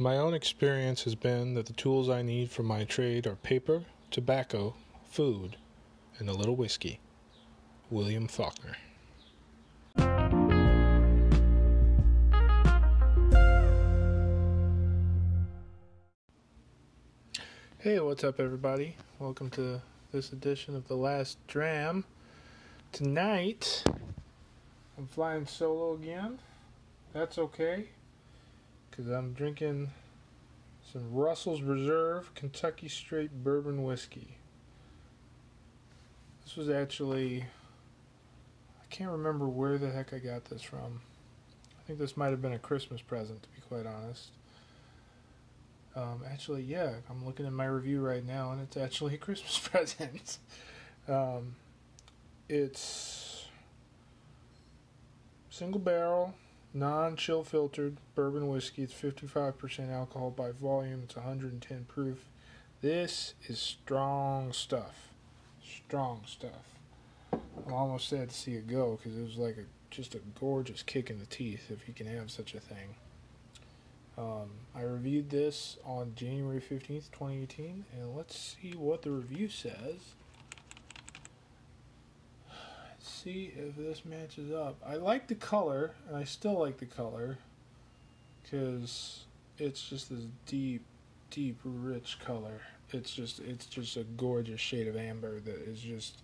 My own experience has been that the tools I need for my trade are paper, tobacco, food, and a little whiskey. William Faulkner. Hey, what's up, everybody? Welcome to this edition of The Last Dram. Tonight, I'm flying solo again. That's okay, because I'm drinking some Russell's Reserve Kentucky Straight Bourbon Whiskey. This was actually, I can't remember where the heck I got this from. I think this might have been a Christmas present, to be quite honest. Um, actually, yeah, I'm looking at my review right now, and it's actually a Christmas present. um, it's single barrel, non chill filtered bourbon whiskey. It's 55% alcohol by volume. It's 110 proof. This is strong stuff. Strong stuff. I'm almost sad to see it go because it was like a just a gorgeous kick in the teeth if you can have such a thing. Um, I reviewed this on January 15th, 2018, and let's see what the review says. See if this matches up. I like the color, and I still like the color, because it's just this deep, deep, rich color. It's just, it's just a gorgeous shade of amber that is just,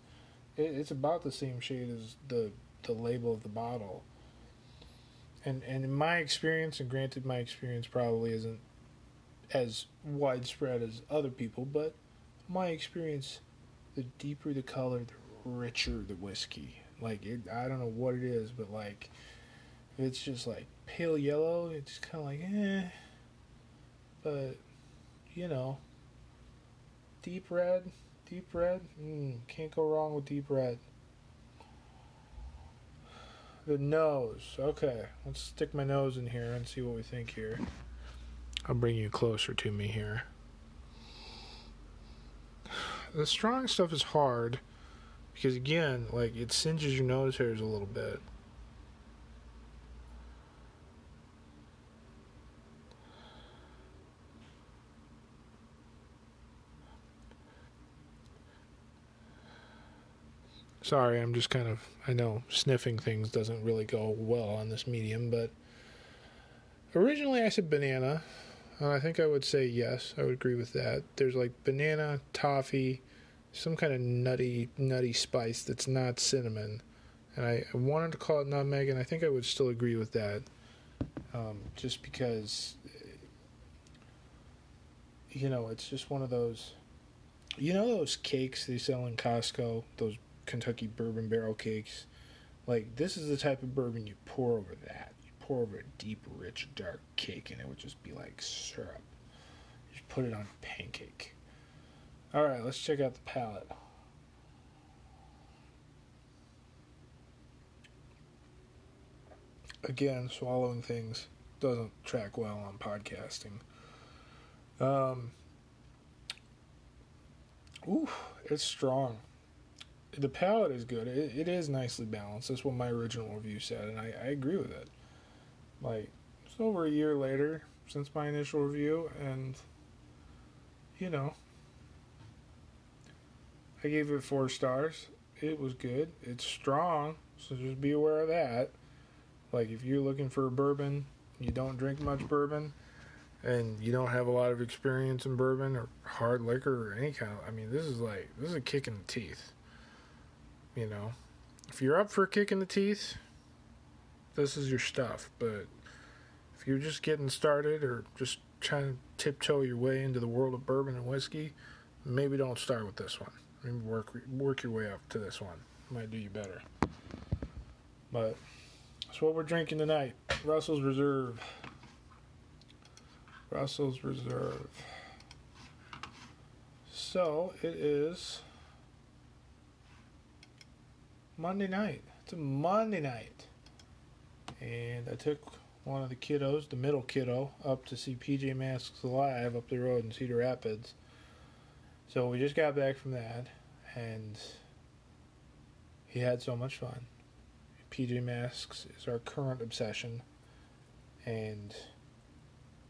it, it's about the same shade as the the label of the bottle and and in my experience, and granted, my experience probably isn't as widespread as other people, but my experience, the deeper the color, the richer the whiskey. Like it, I don't know what it is, but like it's just like pale yellow. It's kind of like eh, but you know, deep red, deep red. Mm, can't go wrong with deep red. The nose. Okay, let's stick my nose in here and see what we think here. I'll bring you closer to me here. The strong stuff is hard because, again, like it singes your nose hairs a little bit. Sorry, I'm just kind of, I know sniffing things doesn't really go well on this medium, but originally I said banana. Uh, I think I would say yes, I would agree with that. There's like banana, toffee, some kind of nutty, nutty spice that's not cinnamon. And I, wanted to call it nutmeg, and I think I would still agree with that. Um, just because, you know, it's just one of those, you know, those cakes they sell in Costco, those Kentucky bourbon barrel cakes. Like this is the type of bourbon you pour over that. You pour over a deep, rich, dark cake, and it would just be like syrup. You just put it on pancake. All right, let's check out the palate. Again, swallowing things doesn't track well on podcasting. Um, ooh, it's strong the palate is good. It, it is nicely balanced. That's what my original review said, and I, I agree with it. Like, it's over a year later since my initial review, and, you know, I gave it four stars. It was good. It's strong, so just be aware of that. Like, if you're looking for a bourbon, you don't drink much bourbon, and you don't have a lot of experience in bourbon or hard liquor or any kind of, I mean, this is like, this is a kick in the teeth. You know, if you're up for a kick in the teeth, this is your stuff. But if you're just getting started or just trying to tiptoe your way into the world of bourbon and whiskey, maybe don't start with this one. Maybe work work your way up to this one. Might do you better. But that's what we're drinking tonight. Russell's Reserve. Russell's Reserve. So it is Monday night. It's a Monday night. And I took one of the kiddos, the middle kiddo, up to see PJ Masks live up the road in Cedar Rapids. So we just got back from that, and he had so much fun. PJ Masks is our current obsession, and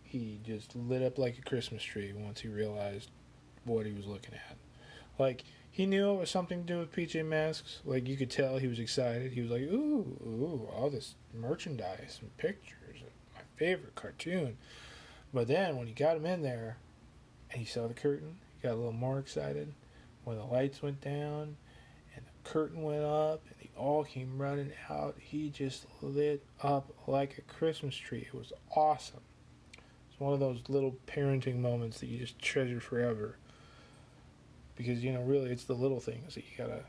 he just lit up like a Christmas tree once he realized what he was looking at. Like he knew it was something to do with PJ Masks. Like you could tell he was excited. He was like, "Ooh, ooh, all this merchandise and pictures, and my favorite cartoon." But then when he got him in there, and he saw the curtain, got a little more excited. When the lights went down, and the curtain went up, and they all came running out, he just lit up like a Christmas tree. It was awesome. It's one of those little parenting moments that you just treasure forever because you know really it's the little things that you gotta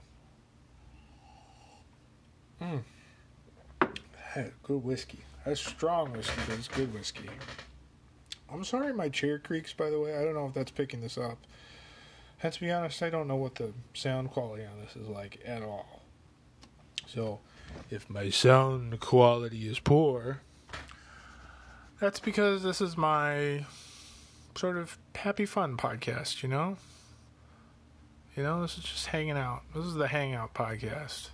mm. Hey, good whiskey that's strong whiskey but it's good whiskey i'm sorry my chair creaks by the way i don't know if that's picking this up and to be honest i don't know what the sound quality on this is like at all so if my sound quality is poor that's because this is my sort of happy fun podcast you know you know, this is just hanging out. This is the Hangout podcast.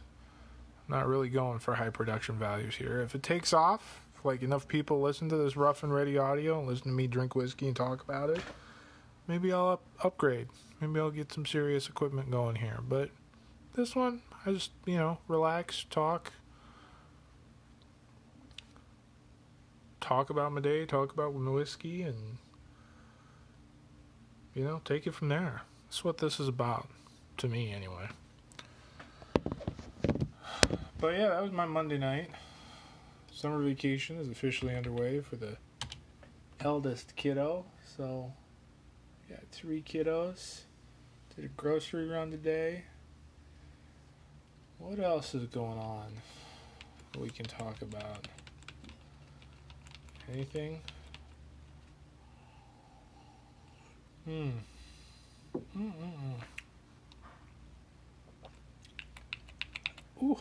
I'm not really going for high production values here. If it takes off, like enough people listen to this rough and ready audio and listen to me drink whiskey and talk about it, maybe I'll up- upgrade. Maybe I'll get some serious equipment going here. But this one, I just, you know, relax, talk. Talk about my day, talk about my whiskey, and, you know, take it from there. That's what this is about, to me anyway. But yeah, that was my Monday night. Summer vacation is officially underway for the eldest kiddo. So, got three kiddos. Did a grocery run today. What else is going on we can talk about? Anything? Hmm. Mm-mm-mm. Ooh.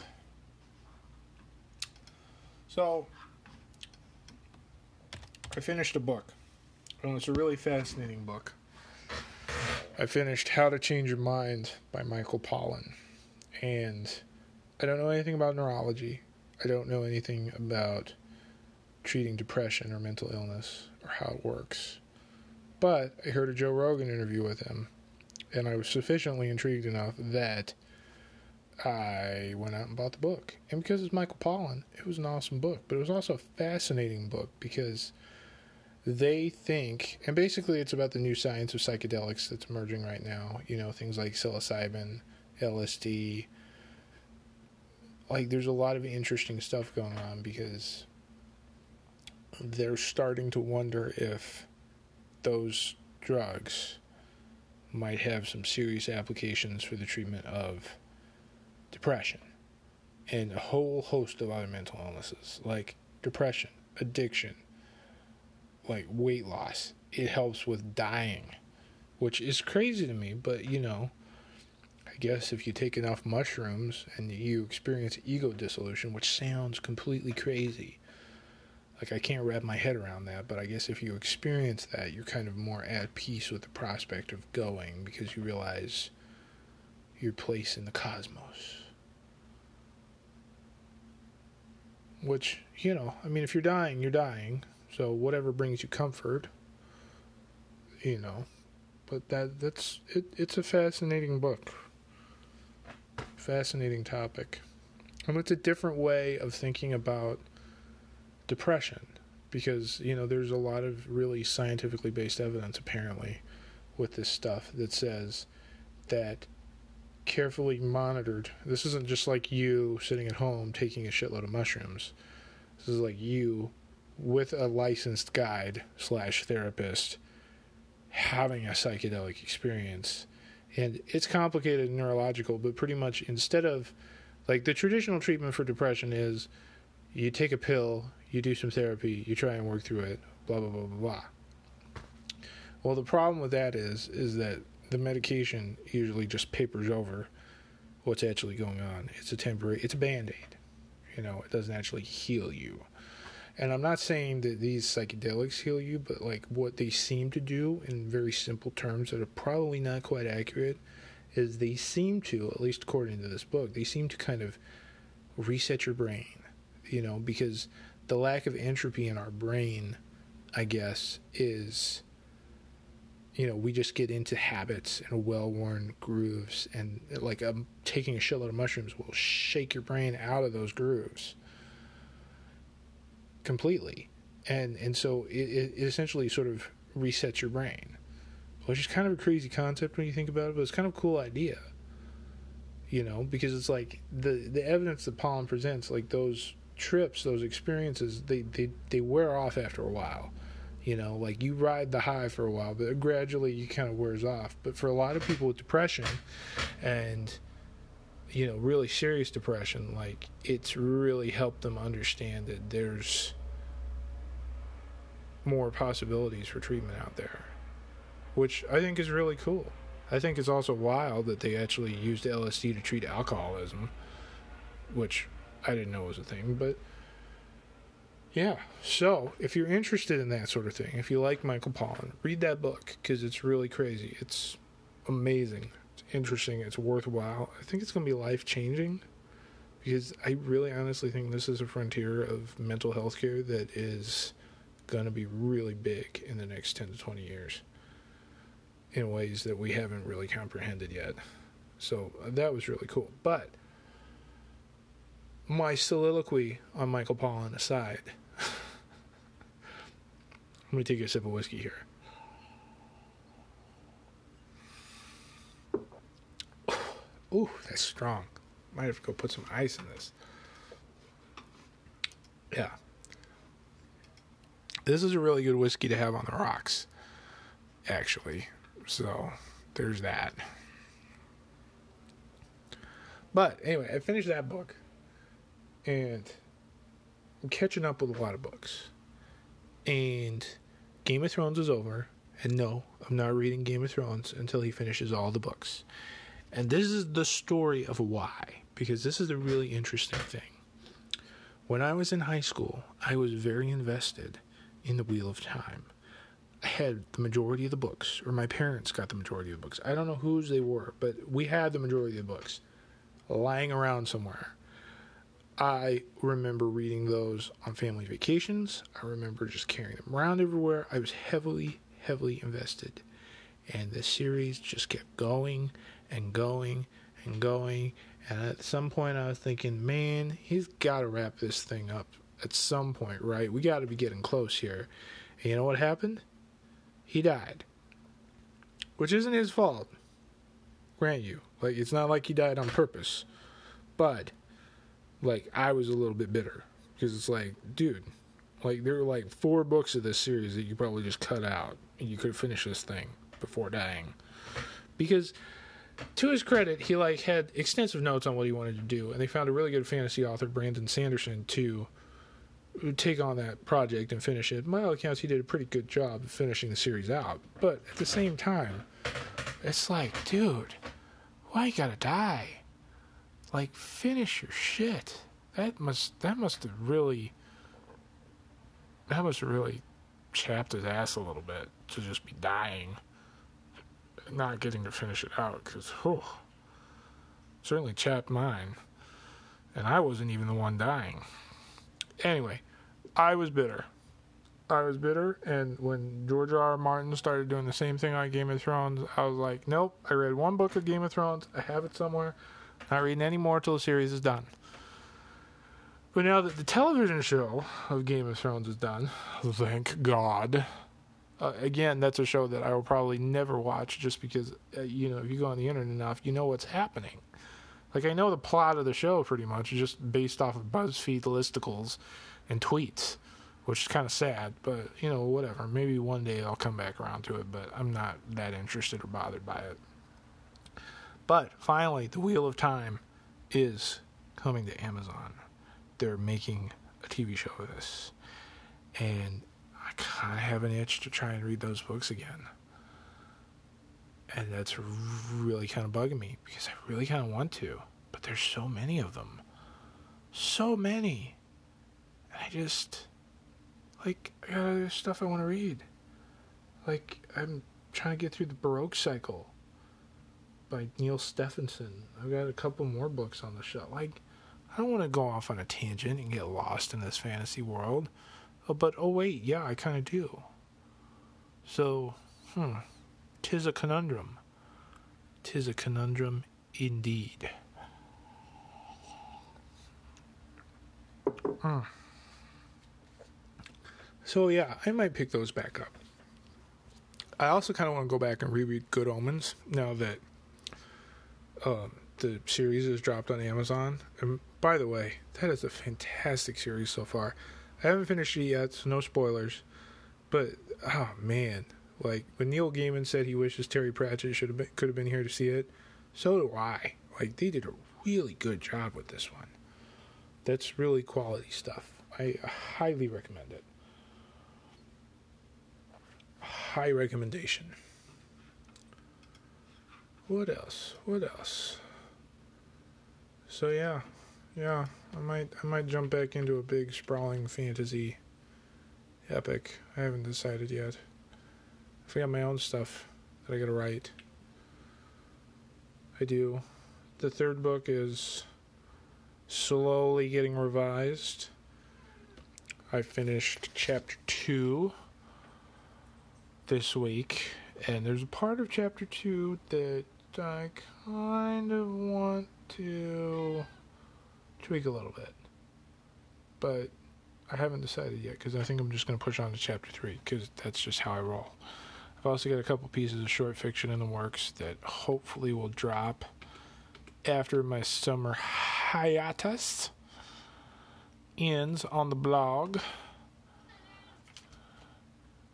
So, I finished a book. And it's a really fascinating book. I finished How to Change Your Mind by Michael Pollan. And I don't know anything about neurology. I don't know anything about treating depression or mental illness or how it works. But I heard a Joe Rogan interview with him and I was sufficiently intrigued enough that I went out and bought the book. And because it's Michael Pollan, it was an awesome book, but it was also a fascinating book because they think, and basically it's about the new science of psychedelics that's emerging right now. You know, things like psilocybin, LSD. Like, there's a lot of interesting stuff going on because they're starting to wonder if those drugs might have some serious applications for the treatment of depression and a whole host of other mental illnesses like depression, addiction, like weight loss. It helps with dying, which is crazy to me, but you know, I guess if you take enough mushrooms and you experience ego dissolution, which sounds completely crazy, like I can't wrap my head around that, but I guess if you experience that, you're kind of more at peace with the prospect of going because you realize your place in the cosmos. Which, you know, I mean if you're dying, you're dying. So whatever brings you comfort, you know. But that that's it it's a fascinating book. Fascinating topic. And it's a different way of thinking about depression because you know there's a lot of really scientifically based evidence apparently with this stuff that says that carefully monitored this isn't just like you sitting at home taking a shitload of mushrooms this is like you with a licensed guide slash therapist having a psychedelic experience and it's complicated and neurological but pretty much instead of like the traditional treatment for depression is you take a pill you do some therapy, you try and work through it, blah blah blah blah blah. Well, the problem with that is is that the medication usually just papers over what's actually going on. It's a temporary, it's a band-aid. You know, it doesn't actually heal you. And I'm not saying that these psychedelics heal you, but like what they seem to do in very simple terms that are probably not quite accurate is they seem to, at least according to this book, they seem to kind of reset your brain, you know, because the lack of entropy in our brain I guess, is you know, we just get into habits and well worn grooves, and like taking a shitload of mushrooms will shake your brain out of those grooves completely, and and so it, it essentially sort of resets your brain, which is kind of a crazy concept when you think about it, but it's kind of a cool idea. You know, because it's like the the evidence that Pollan presents, like those trips, those experiences, they they they wear off after a while you know, like you ride the high for a while, but gradually you kind of wears off. But for a lot of people with depression and you know, really serious depression, like it's really helped them understand that there's more possibilities for treatment out there, which I think is really cool. I think it's also wild that they actually used LSD to treat alcoholism, which I didn't know was a thing, but yeah. So, if you're interested in that sort of thing, if you like Michael Pollan, read that book because it's really crazy. It's amazing. Interesting. It's worthwhile. I think it's going to be life changing because I really honestly think this is a frontier of mental health care that is going to be really big in the next 10 to 20 years in ways that we haven't really comprehended yet. So, uh, that was really cool. But my soliloquy on Michael Pollan aside, let me take a sip of whiskey here. Ooh, that's strong. Might have to go put some ice in this. Yeah. This is a really good whiskey to have on the rocks, actually. So, there's that. But anyway, I finished that book and I'm catching up with a lot of books. And Game of Thrones is over, and no, I'm not reading Game of Thrones until he finishes all the books. And this is the story of why, because this is a really interesting thing. When I was in high school, I was very invested in the Wheel of Time. I had the majority of the books, or my parents got the majority of the books. I don't know whose they were, but we had the majority of the books lying around somewhere. I remember reading those on family vacations. I remember just carrying them around everywhere. I was heavily, heavily invested. And the series just kept going and going and going. And at some point, I was thinking, man, he's got to wrap this thing up at some point, right? We got to be getting close here. And you know what happened? He died. Which isn't his fault. Grant you. Like, it's not like he died on purpose. But like I was a little bit bitter because it's like, dude, like there were like four books of this series that you probably just cut out and you could finish this thing before dying. Because to his credit, he like had extensive notes on what he wanted to do, and they found a really good fantasy author, Brandon Sanderson, to take on that project and finish it. By all accounts, he did a pretty good job finishing the series out. But at the same time, it's like, dude, why you gotta die? Like finish your shit. That must that must have really that must have really chapped his ass a little bit to just be dying, not getting to finish it out. Because oh, certainly chapped mine, and I wasn't even the one dying. Anyway, I was bitter. I was bitter, and when George R. R. Martin started doing the same thing on Game of Thrones, I was like, nope. I read one book of Game of Thrones. I have it somewhere. Not reading any more till the series is done. But now that the television show of Game of Thrones is done, thank God. Uh, again, that's a show that I will probably never watch just because, uh, you know, if you go on the internet enough, you know what's happening. Like, I know the plot of the show pretty much, just based off of BuzzFeed listicles and tweets, which is kind of sad, but, you know, whatever. Maybe one day I'll come back around to it, but I'm not that interested or bothered by it. But finally, The Wheel of Time is coming to Amazon. They're making a TV show of this. And I kind of have an itch to try and read those books again. And that's really kind of bugging me because I really kind of want to. But there's so many of them. So many. And I just, like, I got other stuff I want to read. Like, I'm trying to get through the Baroque cycle by Neal Stephenson. I've got a couple more books on the shelf. Like, I don't want to go off on a tangent and get lost in this fantasy world. Oh, but oh wait, yeah, I kind of do. So, hmm, tis a conundrum. Tis a conundrum indeed. Hmm. So yeah, I might pick those back up. I also kind of want to go back and reread Good Omens now that um, the series is dropped on Amazon. And by the way, that is a fantastic series so far. I haven't finished it yet, so no spoilers. But oh man, like when Neil Gaiman said he wishes Terry Pratchett should have been, could have been here to see it, so do I. Like they did a really good job with this one. That's really quality stuff. I highly recommend it high recommendation. What else? What else? So yeah, yeah, I might I might jump back into a big sprawling fantasy epic. I haven't decided yet. I've got my own stuff that I gotta write. I do. The third book is slowly getting revised. I finished chapter two this week, and there's a part of chapter two that I kind of want to tweak a little bit, but I haven't decided yet because I think I'm just going to push on to chapter three because that's just how I roll. I've also got a couple pieces of short fiction in the works that hopefully will drop after my summer hiatus ends on the blog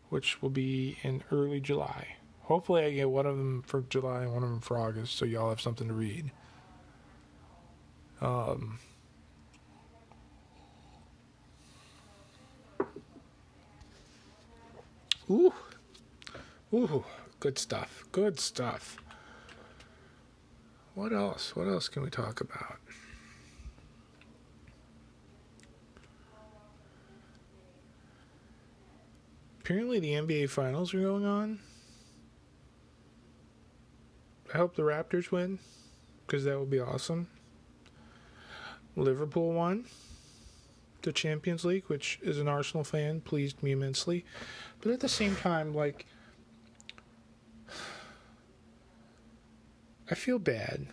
which will be in early July. Hopefully, I get one of them for July and one of them for August, so y'all have something to read. Um, ooh, ooh, good stuff. Good stuff. What else? What else can we talk about? apparently the NBA Finals are going on. I hope the Raptors win because that would be awesome. Liverpool won the Champions League, which as an Arsenal fan pleased me immensely. But at the same time, like, I feel bad.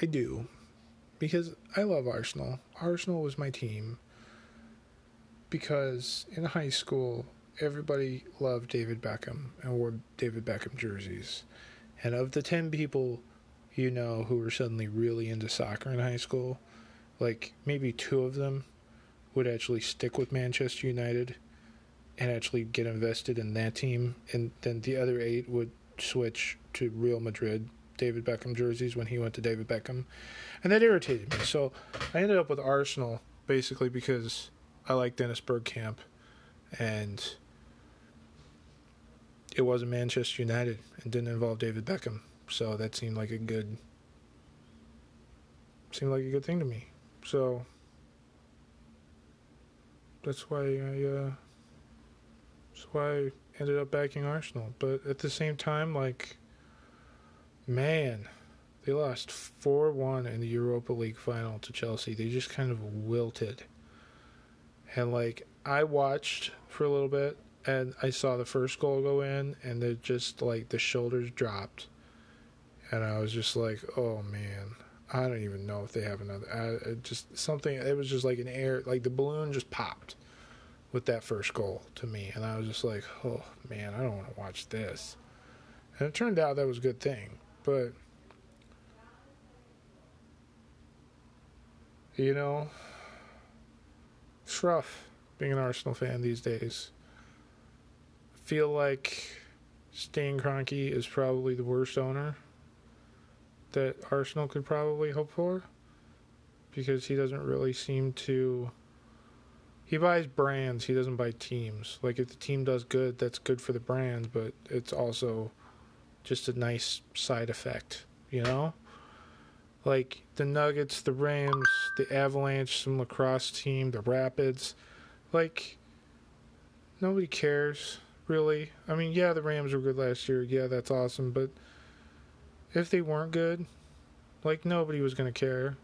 I do. Because I love Arsenal. Arsenal was my team. Because in high school, everybody loved David Beckham and wore David Beckham jerseys. And of the 10 people you know who were suddenly really into soccer in high school, like maybe two of them would actually stick with Manchester United and actually get invested in that team. And then the other eight would switch to Real Madrid David Beckham jerseys when he went to David Beckham. And that irritated me. So I ended up with Arsenal basically because I like Dennis Bergkamp and it wasn't Manchester United and didn't involve David Beckham. So that seemed like a good seemed like a good thing to me. So that's why I uh, that's why I ended up backing Arsenal. But at the same time, like man, they lost four one in the Europa League final to Chelsea. They just kind of wilted. And like I watched for a little bit and I saw the first goal go in, and it just like the shoulders dropped, and I was just like, oh man, I don't even know if they have another. I, just something. It was just like an air, like the balloon just popped with that first goal to me, and I was just like, oh man, I don't want to watch this. And it turned out that was a good thing, but you know, it's rough being an Arsenal fan these days feel like Stan Kroenke is probably the worst owner that Arsenal could probably hope for because he doesn't really seem to he buys brands, he doesn't buy teams. Like if the team does good, that's good for the brand, but it's also just a nice side effect, you know? Like the Nuggets, the Rams, the Avalanche, some lacrosse team, the Rapids, like nobody cares really. I mean, yeah, the Rams were good last year. Yeah, that's awesome. But if they weren't good, like nobody was gonna care.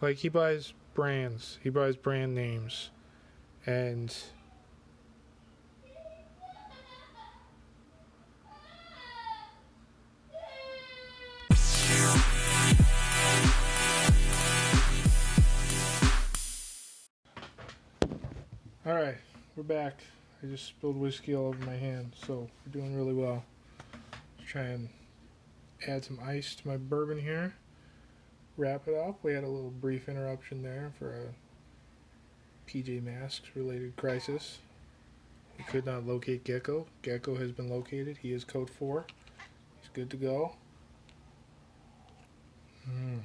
Like he buys brands, he buys brand names, and All right, we're back. I just spilled whiskey all over my hand, so we're doing really well. Let's try and add some ice to my bourbon here. Wrap it up. We had a little brief interruption there for a PJ Masks related crisis. We could not locate Gecko. Gecko has been located. He is code 4. He's good to go. Mm.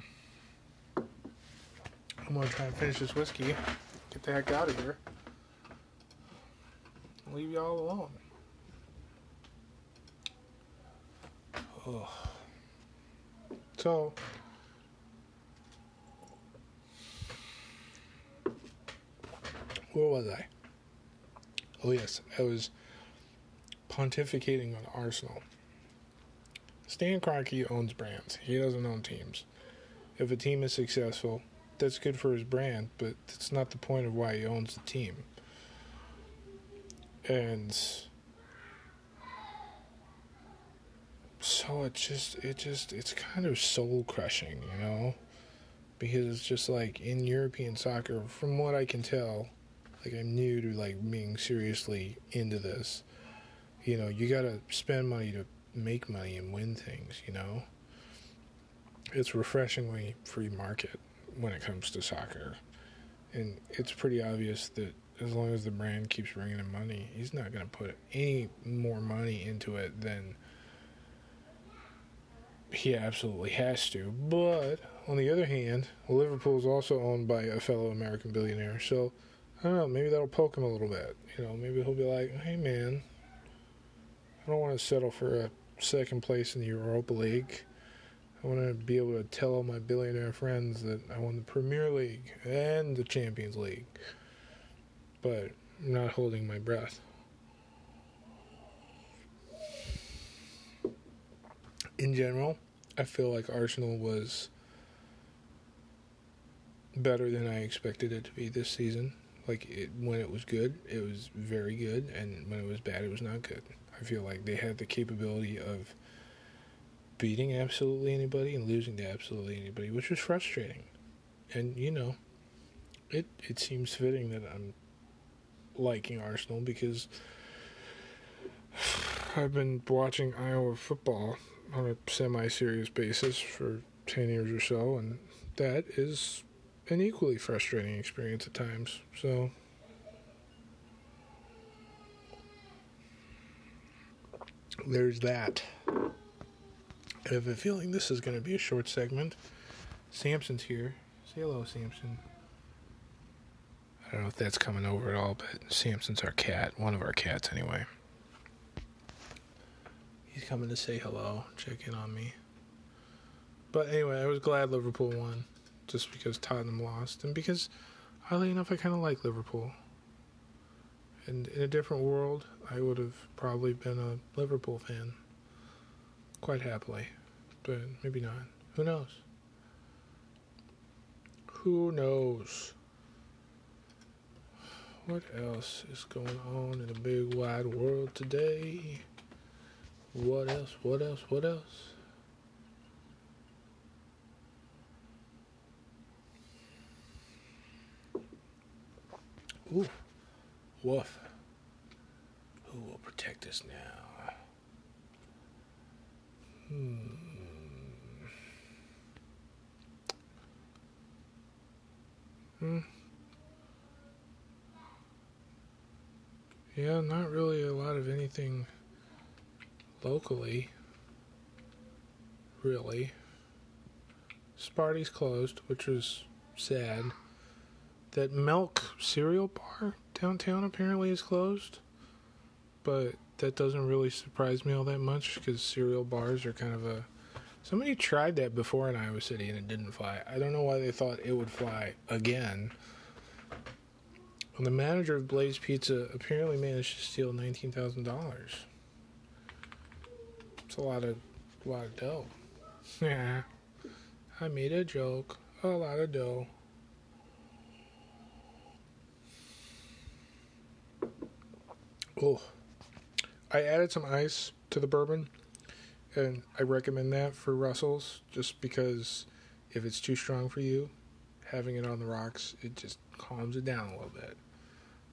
I'm going to try and finish this whiskey. Get the heck out of here. Leave y'all alone. So, where was I? Oh, yes, I was pontificating on Arsenal. Stan Kroenke owns brands. He doesn't own teams. If a team is successful, that's good for his brand, but that's not the point of why he owns the team. And so it just it just it's kind of soul crushing, you know? Because it's just like in European soccer, from what I can tell, like I'm new to like being seriously into this. You know, you gotta spend money to make money and win things, you know? It's refreshingly free market when it comes to soccer. And it's pretty obvious that as long as the brand keeps bringing in money, he's not going to put any more money into it than he absolutely has to. But on the other hand, Liverpool is also owned by a fellow American billionaire. So I don't know, maybe that'll poke him a little bit. You know, maybe he'll be like, hey man, I don't want to settle for a second place in the Europa League. I want to be able to tell all my billionaire friends that I won the Premier League and the Champions League. But I'm not holding my breath. In general, I feel like Arsenal was better than I expected it to be this season. Like it, when it was good, it was very good, and when it was bad, it was not good. I feel like they had the capability of beating absolutely anybody and losing to absolutely anybody, which was frustrating. And you know, it it seems fitting that I'm liking Arsenal because I've been watching Iowa football on a semi-serious basis for 10 years or so and that is an equally frustrating experience at times. So there's that. I have a feeling this is going to be a short segment. Samson's here. Say hello, Samson. I don't know if that's coming over at all, but Samson's our cat. One of our cats, anyway. He's coming to say hello, check in on me. But anyway, I was glad Liverpool won, just because Tottenham lost, and because, oddly enough, I kind of like Liverpool. And in a different world, I would have probably been a Liverpool fan quite happily, but maybe not. Who knows? Who knows? What else is going on in the big wide world today? What else? What else? What else? Ooh, woof. Who will protect us now? Hmm. Hmm. Yeah, not really a lot of anything locally. Really. Sparty's closed, which was sad. That Milk cereal bar downtown apparently is closed. But that doesn't really surprise me all that much because cereal bars are kind of a. Somebody tried that before in Iowa City and it didn't fly. I don't know why they thought it would fly again. The manager of Blaze Pizza apparently managed to steal nineteen thousand dollars. It's a lot of, a lot of dough. Yeah, I made a joke. A lot of dough. Oh. I added some ice to the bourbon, and I recommend that for Russell's just because if it's too strong for you, having it on the rocks, it just calms it down a little bit.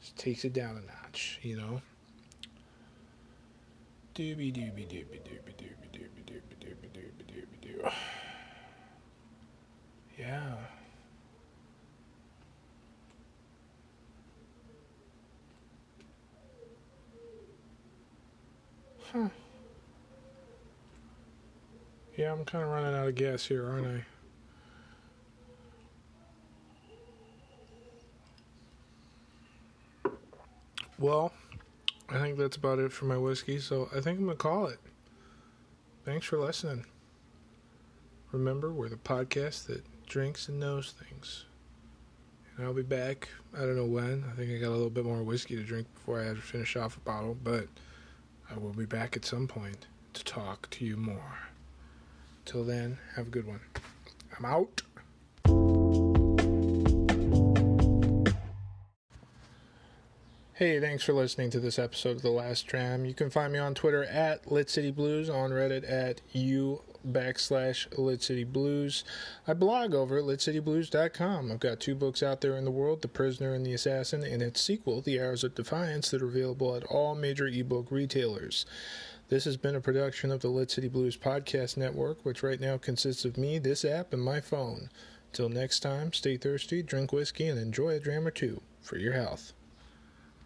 Just takes it down a notch, you know. Doobie doobie doobie doobie doobie doobie doobie doobie doobie doobie doo. Yeah. Huh. Yeah, I'm kind of running out of gas here, aren't I? Well, I think that's about it for my whiskey, so I think I'm going to call it. Thanks for listening. Remember, we're the podcast that drinks and knows things. And I'll be back, I don't know when. I think I got a little bit more whiskey to drink before I have to finish off a bottle, but I will be back at some point to talk to you more. Till then, have a good one. I'm out. Hey, thanks for listening to this episode of The Last Dram. You can find me on Twitter at Lit City Blues, on Reddit at u backslash Lit City Blues. I blog over at litcityblues.com. I've got two books out there in the world, The Prisoner and the Assassin, and its sequel, The Arrows of Defiance, that are available at all major ebook retailers. This has been a production of the Lit City Blues Podcast Network, which right now consists of me, this app, and my phone. Till next time, stay thirsty, drink whiskey, and enjoy a dram or two for your health.